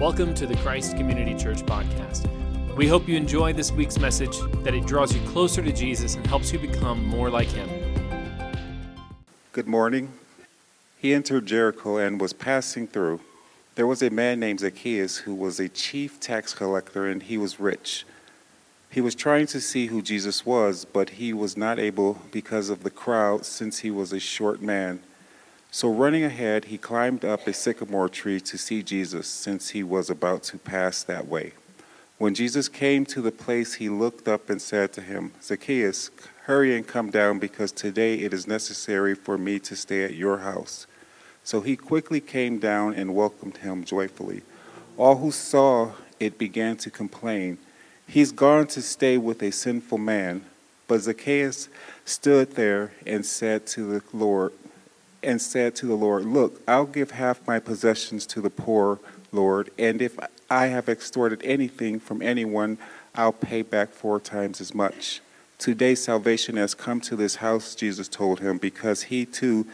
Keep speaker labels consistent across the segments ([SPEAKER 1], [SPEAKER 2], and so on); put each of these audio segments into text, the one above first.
[SPEAKER 1] Welcome to the Christ Community Church podcast. We hope you enjoy this week's message, that it draws you closer to Jesus and helps you become more like Him.
[SPEAKER 2] Good morning. He entered Jericho and was passing through. There was a man named Zacchaeus who was a chief tax collector and he was rich. He was trying to see who Jesus was, but he was not able because of the crowd since he was a short man. So, running ahead, he climbed up a sycamore tree to see Jesus, since he was about to pass that way. When Jesus came to the place, he looked up and said to him, Zacchaeus, hurry and come down, because today it is necessary for me to stay at your house. So he quickly came down and welcomed him joyfully. All who saw it began to complain, He's gone to stay with a sinful man. But Zacchaeus stood there and said to the Lord, and said to the Lord, Look, I'll give half my possessions to the poor, Lord, and if I have extorted anything from anyone, I'll pay back four times as much. Today salvation has come to this house, Jesus told him, because he too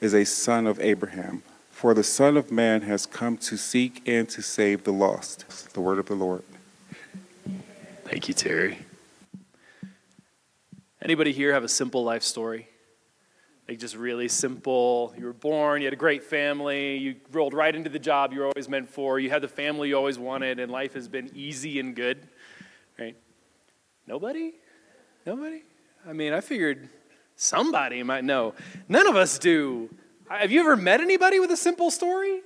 [SPEAKER 2] is a son of Abraham. For the Son of Man has come to seek and to save the lost. The word of the Lord.
[SPEAKER 1] Thank you, Terry. Anybody here have a simple life story? Like just really simple. You were born, you had a great family, you rolled right into the job you were always meant for, you had the family you always wanted, and life has been easy and good. Right? Nobody? Nobody? I mean, I figured somebody might know. None of us do. Have you ever met anybody with a simple story?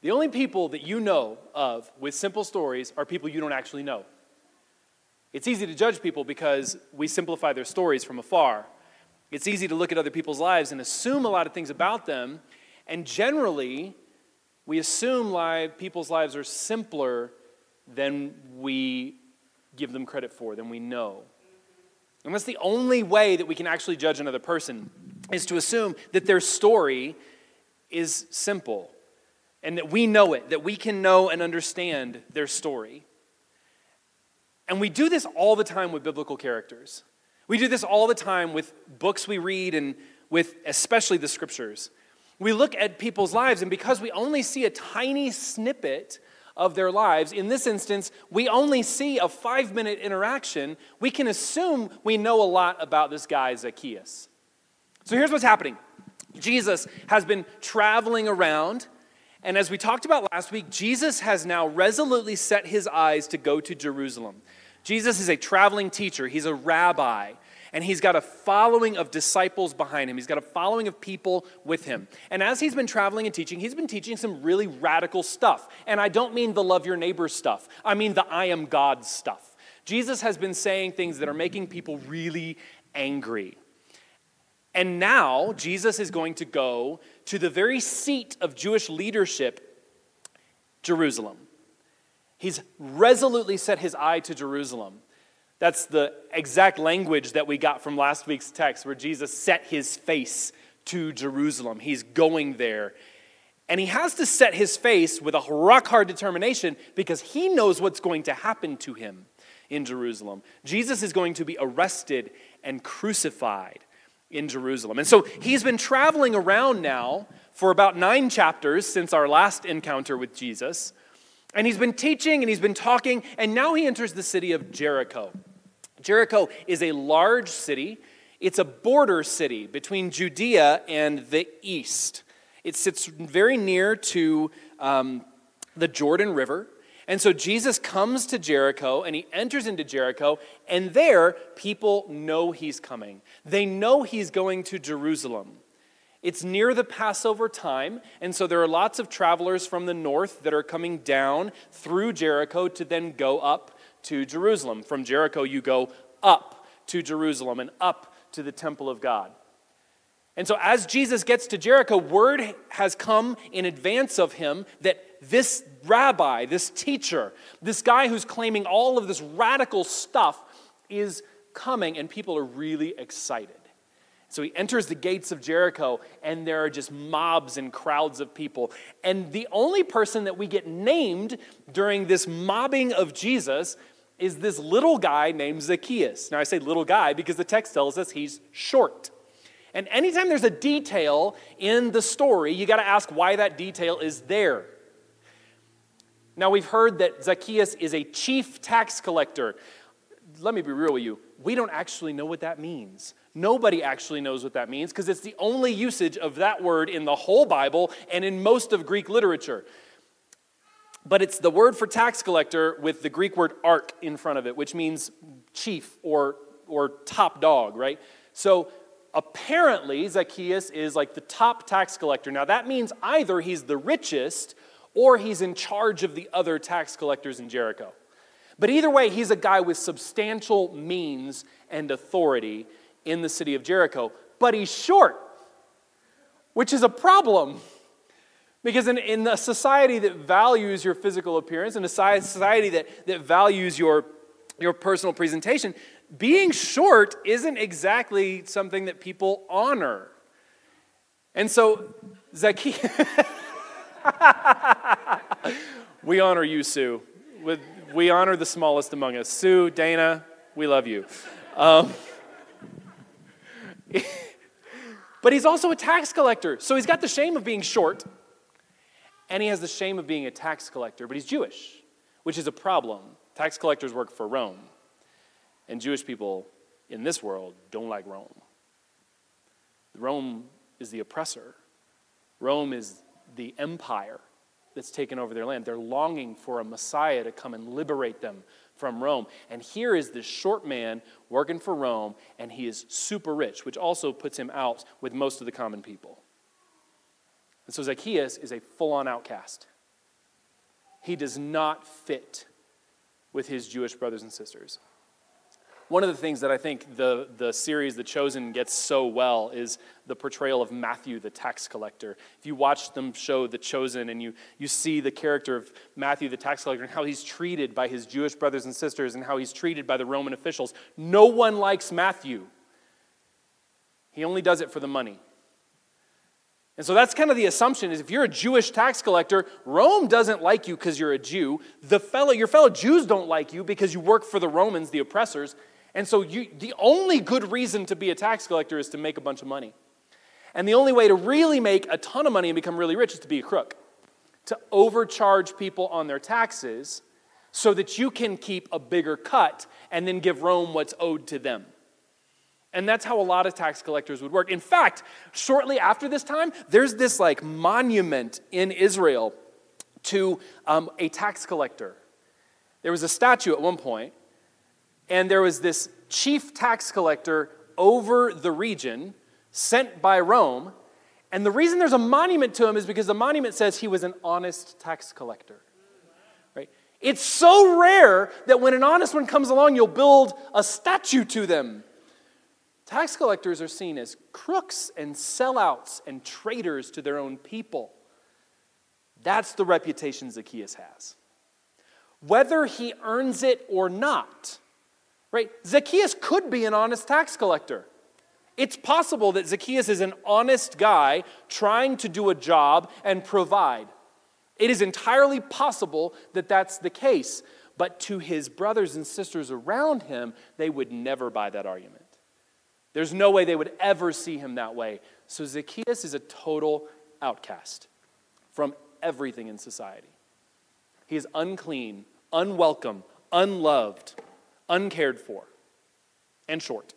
[SPEAKER 1] The only people that you know of with simple stories are people you don't actually know. It's easy to judge people because we simplify their stories from afar. It's easy to look at other people's lives and assume a lot of things about them. And generally, we assume live, people's lives are simpler than we give them credit for, than we know. And that's the only way that we can actually judge another person is to assume that their story is simple and that we know it, that we can know and understand their story. And we do this all the time with biblical characters. We do this all the time with books we read and with especially the scriptures. We look at people's lives, and because we only see a tiny snippet of their lives, in this instance, we only see a five minute interaction, we can assume we know a lot about this guy, Zacchaeus. So here's what's happening Jesus has been traveling around, and as we talked about last week, Jesus has now resolutely set his eyes to go to Jerusalem. Jesus is a traveling teacher, he's a rabbi, and he's got a following of disciples behind him. He's got a following of people with him. And as he's been traveling and teaching, he's been teaching some really radical stuff. And I don't mean the love your neighbor stuff, I mean the I am God stuff. Jesus has been saying things that are making people really angry. And now Jesus is going to go to the very seat of Jewish leadership, Jerusalem. He's resolutely set his eye to Jerusalem. That's the exact language that we got from last week's text, where Jesus set his face to Jerusalem. He's going there. And he has to set his face with a rock hard determination because he knows what's going to happen to him in Jerusalem. Jesus is going to be arrested and crucified in Jerusalem. And so he's been traveling around now for about nine chapters since our last encounter with Jesus. And he's been teaching and he's been talking, and now he enters the city of Jericho. Jericho is a large city, it's a border city between Judea and the east. It sits very near to um, the Jordan River. And so Jesus comes to Jericho and he enters into Jericho, and there people know he's coming. They know he's going to Jerusalem. It's near the Passover time, and so there are lots of travelers from the north that are coming down through Jericho to then go up to Jerusalem. From Jericho, you go up to Jerusalem and up to the temple of God. And so, as Jesus gets to Jericho, word has come in advance of him that this rabbi, this teacher, this guy who's claiming all of this radical stuff is coming, and people are really excited. So he enters the gates of Jericho, and there are just mobs and crowds of people. And the only person that we get named during this mobbing of Jesus is this little guy named Zacchaeus. Now, I say little guy because the text tells us he's short. And anytime there's a detail in the story, you got to ask why that detail is there. Now, we've heard that Zacchaeus is a chief tax collector. Let me be real with you. We don't actually know what that means. Nobody actually knows what that means because it's the only usage of that word in the whole Bible and in most of Greek literature. But it's the word for tax collector with the Greek word ark in front of it, which means chief or, or top dog, right? So apparently, Zacchaeus is like the top tax collector. Now, that means either he's the richest or he's in charge of the other tax collectors in Jericho. But either way, he's a guy with substantial means and authority in the city of Jericho. But he's short, which is a problem. Because in, in a society that values your physical appearance, in a society that, that values your, your personal presentation, being short isn't exactly something that people honor. And so Zacchaeus, we honor you, Sue. We honor the smallest among us. Sue, Dana, we love you. Um, but he's also a tax collector. So he's got the shame of being short, and he has the shame of being a tax collector, but he's Jewish, which is a problem. Tax collectors work for Rome, and Jewish people in this world don't like Rome. Rome is the oppressor, Rome is the empire that's taken over their land. They're longing for a Messiah to come and liberate them from Rome. And here is this short man working for Rome, and he is super rich, which also puts him out with most of the common people. And so Zacchaeus is a full on outcast. He does not fit with his Jewish brothers and sisters. One of the things that I think the, the series The Chosen gets so well is the portrayal of Matthew, the tax collector. If you watch them show The Chosen and you, you see the character of Matthew, the tax collector, and how he's treated by his Jewish brothers and sisters and how he's treated by the Roman officials, no one likes Matthew. He only does it for the money. And so that's kind of the assumption is if you're a Jewish tax collector, Rome doesn't like you because you're a Jew. The fellow, your fellow Jews don't like you because you work for the Romans, the oppressors. And so you, the only good reason to be a tax collector is to make a bunch of money. And the only way to really make a ton of money and become really rich is to be a crook, to overcharge people on their taxes so that you can keep a bigger cut and then give Rome what's owed to them. And that's how a lot of tax collectors would work. In fact, shortly after this time, there's this like monument in Israel to um, a tax collector. There was a statue at one point and there was this chief tax collector over the region sent by Rome. And the reason there's a monument to him is because the monument says he was an honest tax collector. Right? It's so rare that when an honest one comes along, you'll build a statue to them. Tax collectors are seen as crooks and sellouts and traitors to their own people. That's the reputation Zacchaeus has. Whether he earns it or not, Right? Zacchaeus could be an honest tax collector. It's possible that Zacchaeus is an honest guy trying to do a job and provide. It is entirely possible that that's the case. But to his brothers and sisters around him, they would never buy that argument. There's no way they would ever see him that way. So Zacchaeus is a total outcast from everything in society. He is unclean, unwelcome, unloved uncared for, and short.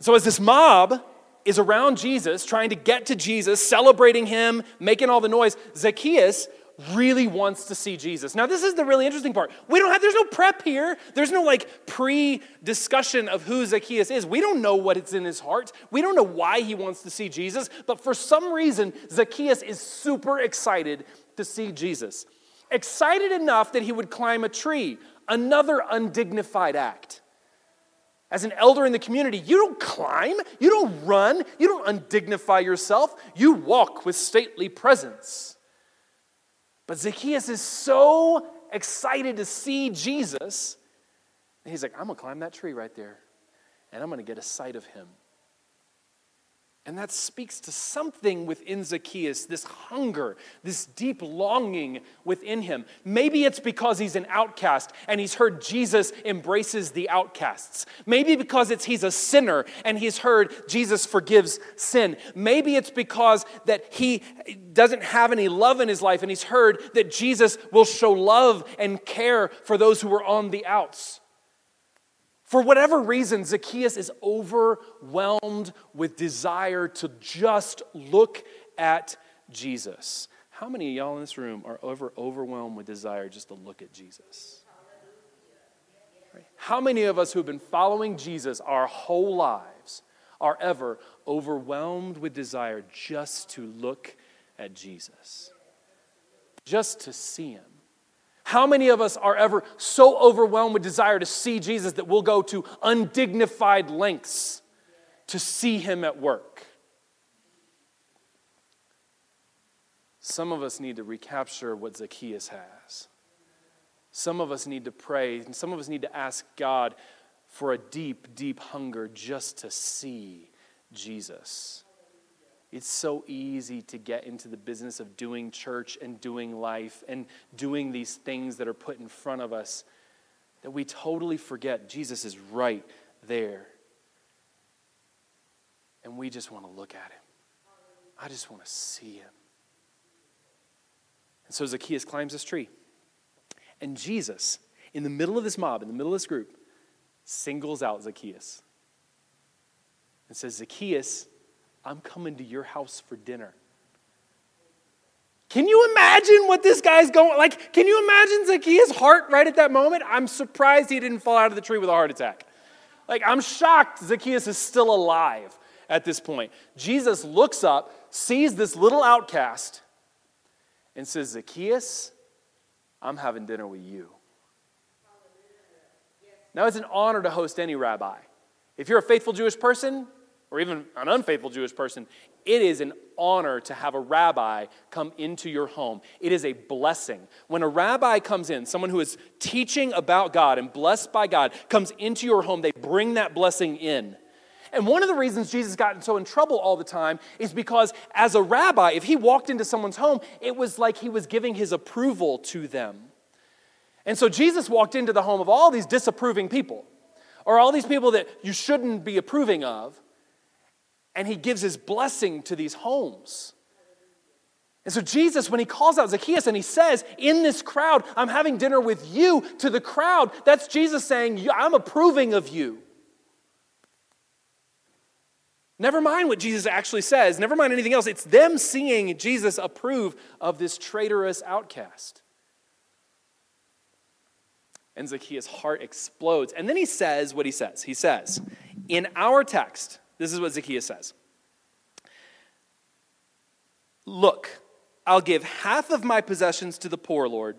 [SPEAKER 1] So, as this mob is around Jesus, trying to get to Jesus, celebrating him, making all the noise, Zacchaeus really wants to see Jesus. Now, this is the really interesting part. We don't have, there's no prep here. There's no like pre discussion of who Zacchaeus is. We don't know what it's in his heart. We don't know why he wants to see Jesus. But for some reason, Zacchaeus is super excited to see Jesus excited enough that he would climb a tree, another undignified act. As an elder in the community, you don't climb, you don't run, you don't undignify yourself, you walk with stately presence. But Zacchaeus is so excited to see Jesus, he's like, I'm gonna climb that tree right there, and I'm gonna get a sight of him. And that speaks to something within Zacchaeus, this hunger, this deep longing within him. Maybe it's because he's an outcast and he's heard Jesus embraces the outcasts. Maybe because it's he's a sinner and he's heard Jesus forgives sin. Maybe it's because that he doesn't have any love in his life and he's heard that Jesus will show love and care for those who are on the outs. For whatever reason, Zacchaeus is overwhelmed with desire to just look at Jesus. How many of y'all in this room are over overwhelmed with desire just to look at Jesus? How many of us who have been following Jesus our whole lives are ever overwhelmed with desire just to look at Jesus? Just to see him? How many of us are ever so overwhelmed with desire to see Jesus that we'll go to undignified lengths to see him at work? Some of us need to recapture what Zacchaeus has. Some of us need to pray, and some of us need to ask God for a deep, deep hunger just to see Jesus. It's so easy to get into the business of doing church and doing life and doing these things that are put in front of us that we totally forget Jesus is right there. And we just want to look at him. I just want to see him. And so Zacchaeus climbs this tree. And Jesus, in the middle of this mob, in the middle of this group, singles out Zacchaeus and says, Zacchaeus, I'm coming to your house for dinner. Can you imagine what this guy's going like? Can you imagine Zacchaeus' heart right at that moment? I'm surprised he didn't fall out of the tree with a heart attack. Like, I'm shocked Zacchaeus is still alive at this point. Jesus looks up, sees this little outcast, and says, Zacchaeus, I'm having dinner with you. Now, it's an honor to host any rabbi. If you're a faithful Jewish person, or even an unfaithful Jewish person, it is an honor to have a rabbi come into your home. It is a blessing. When a rabbi comes in, someone who is teaching about God and blessed by God comes into your home, they bring that blessing in. And one of the reasons Jesus got so in trouble all the time is because, as a rabbi, if he walked into someone's home, it was like he was giving his approval to them. And so Jesus walked into the home of all these disapproving people, or all these people that you shouldn't be approving of and he gives his blessing to these homes. And so, Jesus, when he calls out Zacchaeus and he says, In this crowd, I'm having dinner with you to the crowd, that's Jesus saying, I'm approving of you. Never mind what Jesus actually says, never mind anything else. It's them seeing Jesus approve of this traitorous outcast. And Zacchaeus' heart explodes. And then he says what he says. He says, In our text, this is what Zacchaeus says Look, I'll give half of my possessions to the poor, Lord,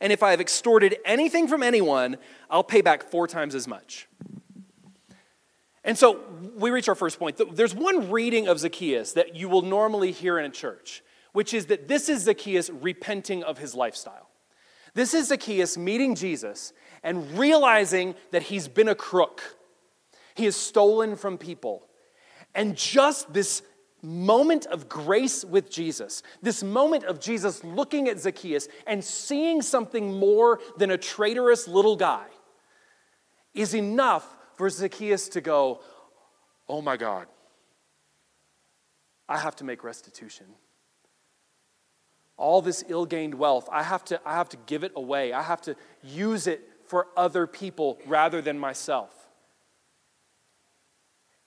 [SPEAKER 1] and if I have extorted anything from anyone, I'll pay back four times as much. And so we reach our first point. There's one reading of Zacchaeus that you will normally hear in a church, which is that this is Zacchaeus repenting of his lifestyle. This is Zacchaeus meeting Jesus and realizing that he's been a crook he has stolen from people. And just this moment of grace with Jesus, this moment of Jesus looking at Zacchaeus and seeing something more than a traitorous little guy, is enough for Zacchaeus to go, Oh my God, I have to make restitution. All this ill gained wealth, I have, to, I have to give it away. I have to use it for other people rather than myself.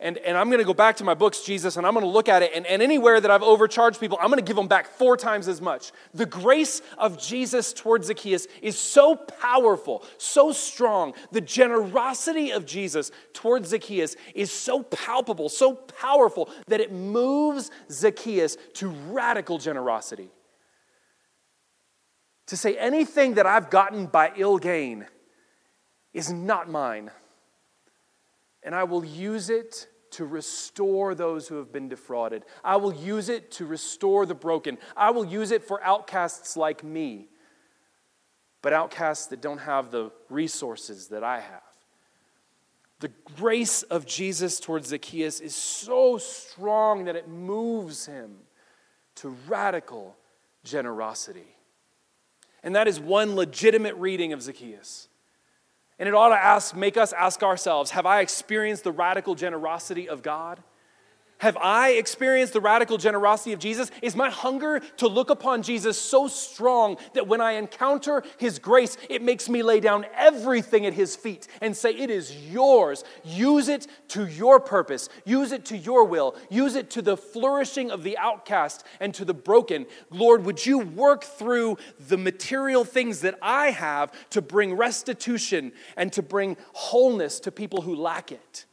[SPEAKER 1] And, and I'm going to go back to my books, Jesus, and I'm going to look at it. And, and anywhere that I've overcharged people, I'm going to give them back four times as much. The grace of Jesus towards Zacchaeus is so powerful, so strong. The generosity of Jesus towards Zacchaeus is so palpable, so powerful, that it moves Zacchaeus to radical generosity. To say anything that I've gotten by ill gain is not mine, and I will use it to restore those who have been defrauded. I will use it to restore the broken. I will use it for outcasts like me, but outcasts that don't have the resources that I have. The grace of Jesus towards Zacchaeus is so strong that it moves him to radical generosity. And that is one legitimate reading of Zacchaeus. And it ought to ask, make us ask ourselves Have I experienced the radical generosity of God? Have I experienced the radical generosity of Jesus? Is my hunger to look upon Jesus so strong that when I encounter his grace, it makes me lay down everything at his feet and say, It is yours. Use it to your purpose, use it to your will, use it to the flourishing of the outcast and to the broken. Lord, would you work through the material things that I have to bring restitution and to bring wholeness to people who lack it?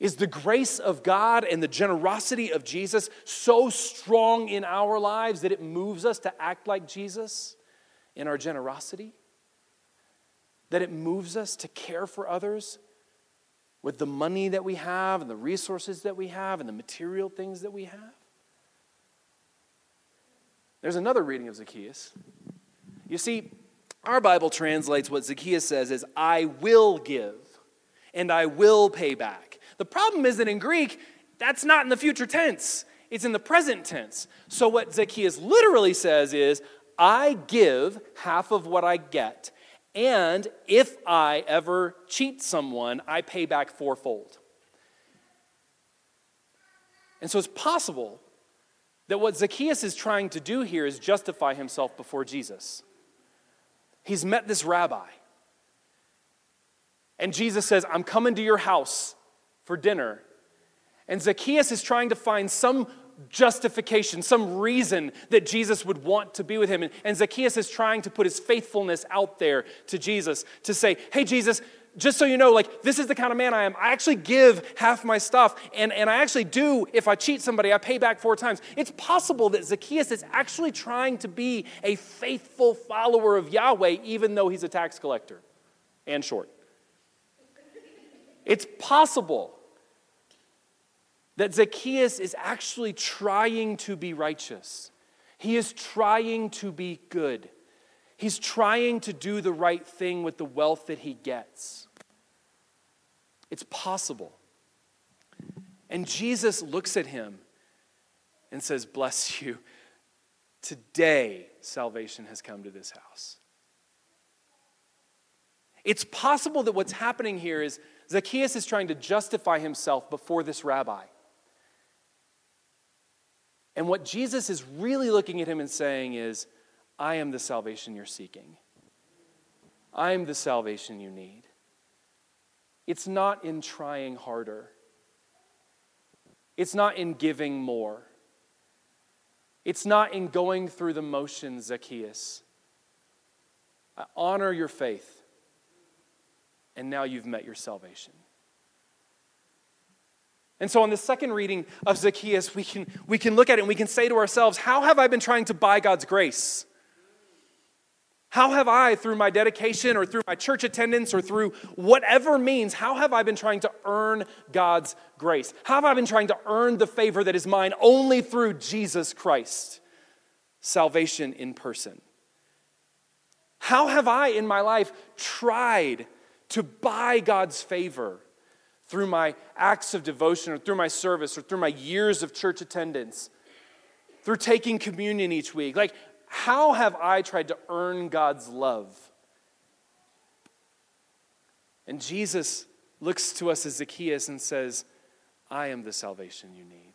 [SPEAKER 1] Is the grace of God and the generosity of Jesus so strong in our lives that it moves us to act like Jesus in our generosity? That it moves us to care for others with the money that we have and the resources that we have and the material things that we have? There's another reading of Zacchaeus. You see, our Bible translates what Zacchaeus says as, I will give and I will pay back. The problem is that in Greek, that's not in the future tense, it's in the present tense. So what Zacchaeus literally says is, I give half of what I get, and if I ever cheat someone, I pay back fourfold. And so it's possible that what Zacchaeus is trying to do here is justify himself before Jesus. He's met this rabbi. And Jesus says, I'm coming to your house for dinner. And Zacchaeus is trying to find some justification, some reason that Jesus would want to be with him. And, Zacchaeus is trying to put his faithfulness out there to Jesus to say, hey, Jesus, just so you know, like, this is the kind of man I am. I actually give half my stuff, and, and I actually do, if I cheat somebody, I pay back four times. It's possible that Zacchaeus is actually trying to be a faithful follower of Yahweh, even though he's a tax collector and short. It's possible that Zacchaeus is actually trying to be righteous. He is trying to be good. He's trying to do the right thing with the wealth that he gets. It's possible. And Jesus looks at him and says, Bless you. Today, salvation has come to this house. It's possible that what's happening here is Zacchaeus is trying to justify himself before this rabbi. And what Jesus is really looking at him and saying is, I am the salvation you're seeking. I am the salvation you need. It's not in trying harder, it's not in giving more, it's not in going through the motions, Zacchaeus. I honor your faith, and now you've met your salvation. And so, on the second reading of Zacchaeus, we can, we can look at it and we can say to ourselves, How have I been trying to buy God's grace? How have I, through my dedication or through my church attendance or through whatever means, how have I been trying to earn God's grace? How have I been trying to earn the favor that is mine only through Jesus Christ? Salvation in person. How have I in my life tried to buy God's favor? Through my acts of devotion or through my service or through my years of church attendance, through taking communion each week. Like, how have I tried to earn God's love? And Jesus looks to us as Zacchaeus and says, I am the salvation you need.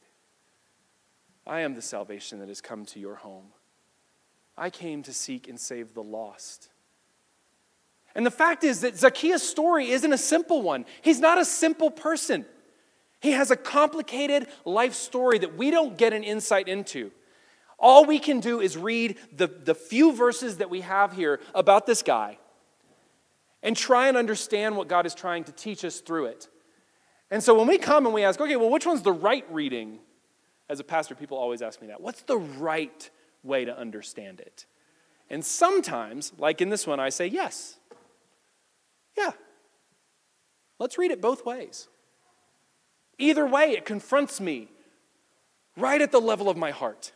[SPEAKER 1] I am the salvation that has come to your home. I came to seek and save the lost. And the fact is that Zacchaeus' story isn't a simple one. He's not a simple person. He has a complicated life story that we don't get an insight into. All we can do is read the, the few verses that we have here about this guy and try and understand what God is trying to teach us through it. And so when we come and we ask, okay, well, which one's the right reading? As a pastor, people always ask me that. What's the right way to understand it? And sometimes, like in this one, I say yes. Yeah. Let's read it both ways. Either way, it confronts me right at the level of my heart.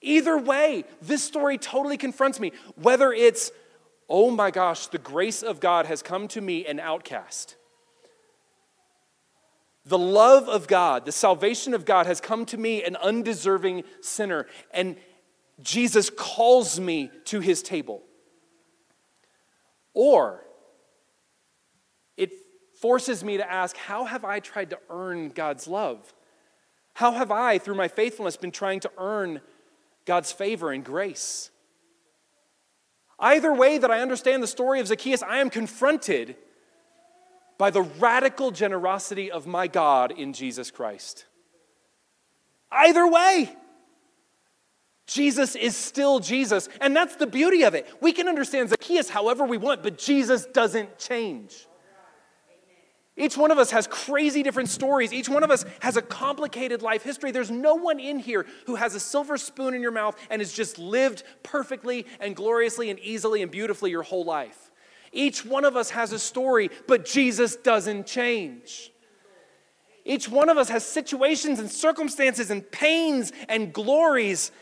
[SPEAKER 1] Either way, this story totally confronts me. Whether it's, oh my gosh, the grace of God has come to me, an outcast. The love of God, the salvation of God has come to me, an undeserving sinner, and Jesus calls me to his table. Or it forces me to ask, how have I tried to earn God's love? How have I, through my faithfulness, been trying to earn God's favor and grace? Either way that I understand the story of Zacchaeus, I am confronted by the radical generosity of my God in Jesus Christ. Either way, Jesus is still Jesus. And that's the beauty of it. We can understand Zacchaeus however we want, but Jesus doesn't change. Each one of us has crazy different stories. Each one of us has a complicated life history. There's no one in here who has a silver spoon in your mouth and has just lived perfectly and gloriously and easily and beautifully your whole life. Each one of us has a story, but Jesus doesn't change. Each one of us has situations and circumstances and pains and glories,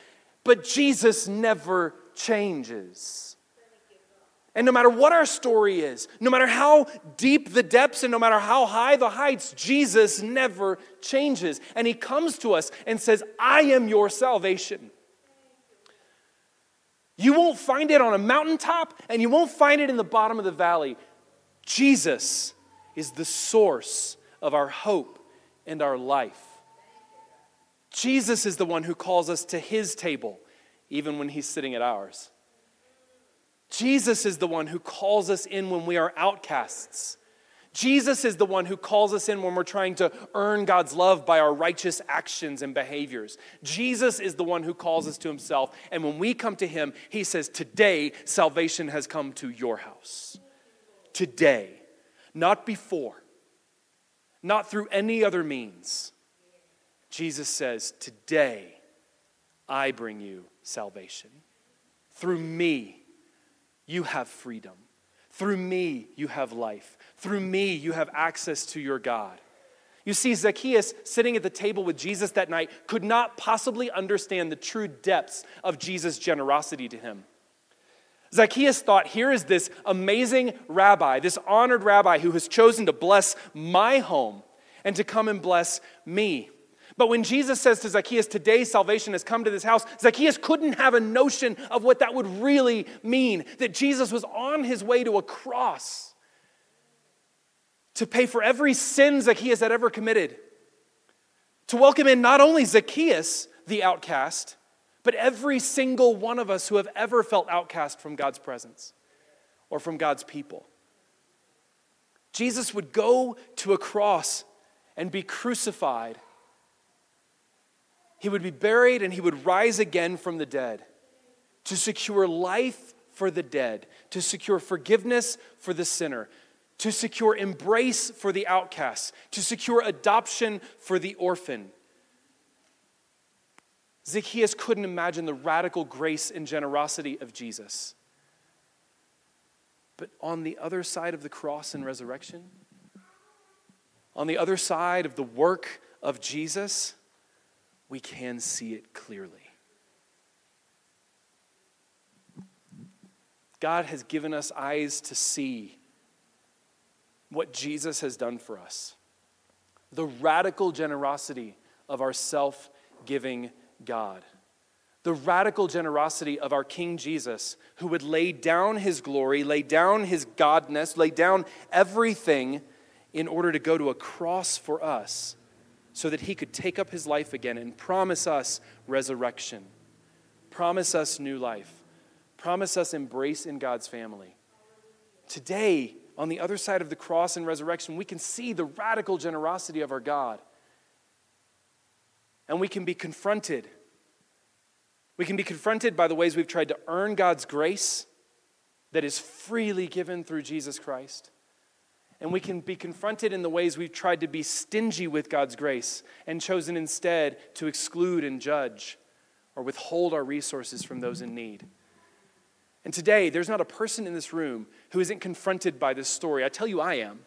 [SPEAKER 1] but Jesus never changes. And no matter what our story is, no matter how deep the depths and no matter how high the heights, Jesus never changes. And he comes to us and says, I am your salvation. You won't find it on a mountaintop and you won't find it in the bottom of the valley. Jesus is the source of our hope and our life. Jesus is the one who calls us to his table, even when he's sitting at ours. Jesus is the one who calls us in when we are outcasts. Jesus is the one who calls us in when we're trying to earn God's love by our righteous actions and behaviors. Jesus is the one who calls us to himself. And when we come to him, he says, Today salvation has come to your house. Today, not before, not through any other means. Jesus says, Today I bring you salvation. Through me, you have freedom. Through me, you have life. Through me, you have access to your God. You see, Zacchaeus, sitting at the table with Jesus that night, could not possibly understand the true depths of Jesus' generosity to him. Zacchaeus thought, here is this amazing rabbi, this honored rabbi who has chosen to bless my home and to come and bless me. But when Jesus says to Zacchaeus, Today salvation has come to this house, Zacchaeus couldn't have a notion of what that would really mean. That Jesus was on his way to a cross to pay for every sin Zacchaeus had ever committed, to welcome in not only Zacchaeus, the outcast, but every single one of us who have ever felt outcast from God's presence or from God's people. Jesus would go to a cross and be crucified he would be buried and he would rise again from the dead to secure life for the dead, to secure forgiveness for the sinner, to secure embrace for the outcast, to secure adoption for the orphan. Zacchaeus couldn't imagine the radical grace and generosity of Jesus. But on the other side of the cross and resurrection, on the other side of the work of Jesus, we can see it clearly. God has given us eyes to see what Jesus has done for us. The radical generosity of our self giving God. The radical generosity of our King Jesus, who would lay down his glory, lay down his godness, lay down everything in order to go to a cross for us so that he could take up his life again and promise us resurrection, promise us new life, promise us embrace in God's family. Today, on the other side of the cross and resurrection, we can see the radical generosity of our God. And we can be confronted. We can be confronted by the ways we've tried to earn God's grace that is freely given through Jesus Christ. And we can be confronted in the ways we've tried to be stingy with God's grace and chosen instead to exclude and judge or withhold our resources from those in need. And today, there's not a person in this room who isn't confronted by this story. I tell you, I am.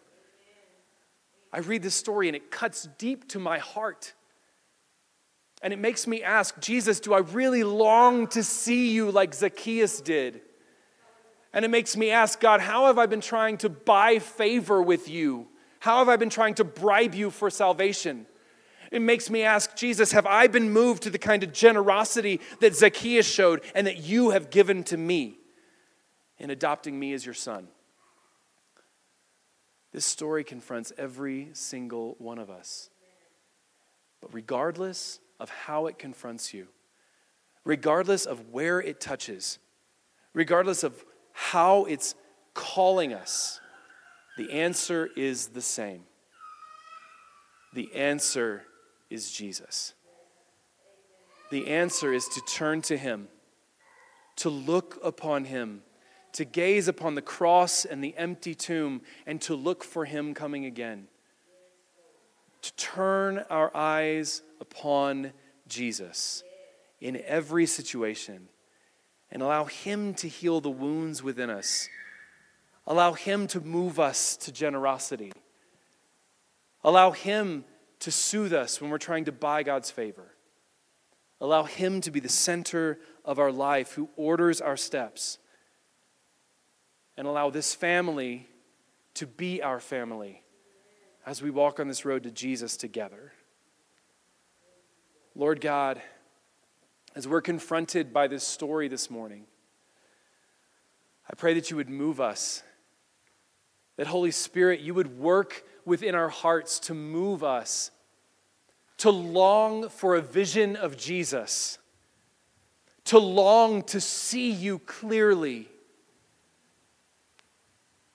[SPEAKER 1] I read this story and it cuts deep to my heart. And it makes me ask, Jesus, do I really long to see you like Zacchaeus did? And it makes me ask God, how have I been trying to buy favor with you How have I been trying to bribe you for salvation? It makes me ask Jesus, have I been moved to the kind of generosity that Zacchaeus showed and that you have given to me in adopting me as your son? This story confronts every single one of us. But regardless of how it confronts you, regardless of where it touches, regardless of how it's calling us, the answer is the same. The answer is Jesus. The answer is to turn to Him, to look upon Him, to gaze upon the cross and the empty tomb, and to look for Him coming again. To turn our eyes upon Jesus in every situation and allow Him to heal the wounds within us. Allow Him to move us to generosity. Allow Him to soothe us when we're trying to buy God's favor. Allow Him to be the center of our life, who orders our steps. And allow this family to be our family as we walk on this road to Jesus together. Lord God, as we're confronted by this story this morning, I pray that you would move us, that Holy Spirit, you would work within our hearts to move us to long for a vision of Jesus, to long to see you clearly.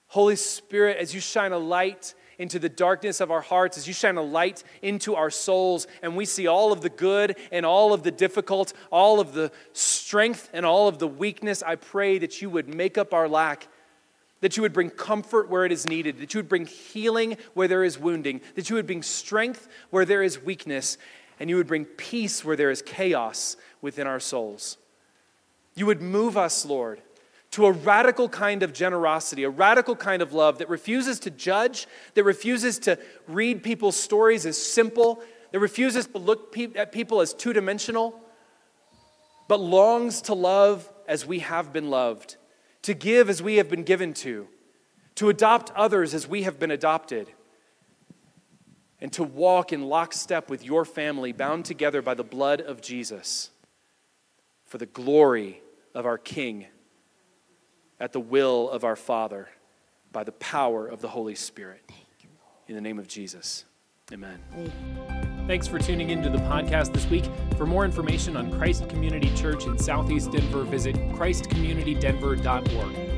[SPEAKER 1] Holy Spirit, as you shine a light into the darkness of our hearts, as you shine a light into our souls, and we see all of the good and all of the difficult, all of the strength and all of the weakness, I pray that you would make up our lack that you would bring comfort where it is needed, that you would bring healing where there is wounding, that you would bring strength where there is weakness, and you would bring peace where there is chaos within our souls. You would move us, Lord, to a radical kind of generosity, a radical kind of love that refuses to judge, that refuses to read people's stories as simple, that refuses to look at people as two dimensional, but longs to love as we have been loved to give as we have been given to, to adopt others as we have been adopted, and to walk in lockstep with your family, bound together by the blood of Jesus, for the glory of our King, at the will of our Father, by the power of the Holy Spirit. In the name of Jesus, amen. Thanks for tuning into the podcast this week. For more information on Christ Community Church in Southeast Denver, visit ChristCommunityDenver.org.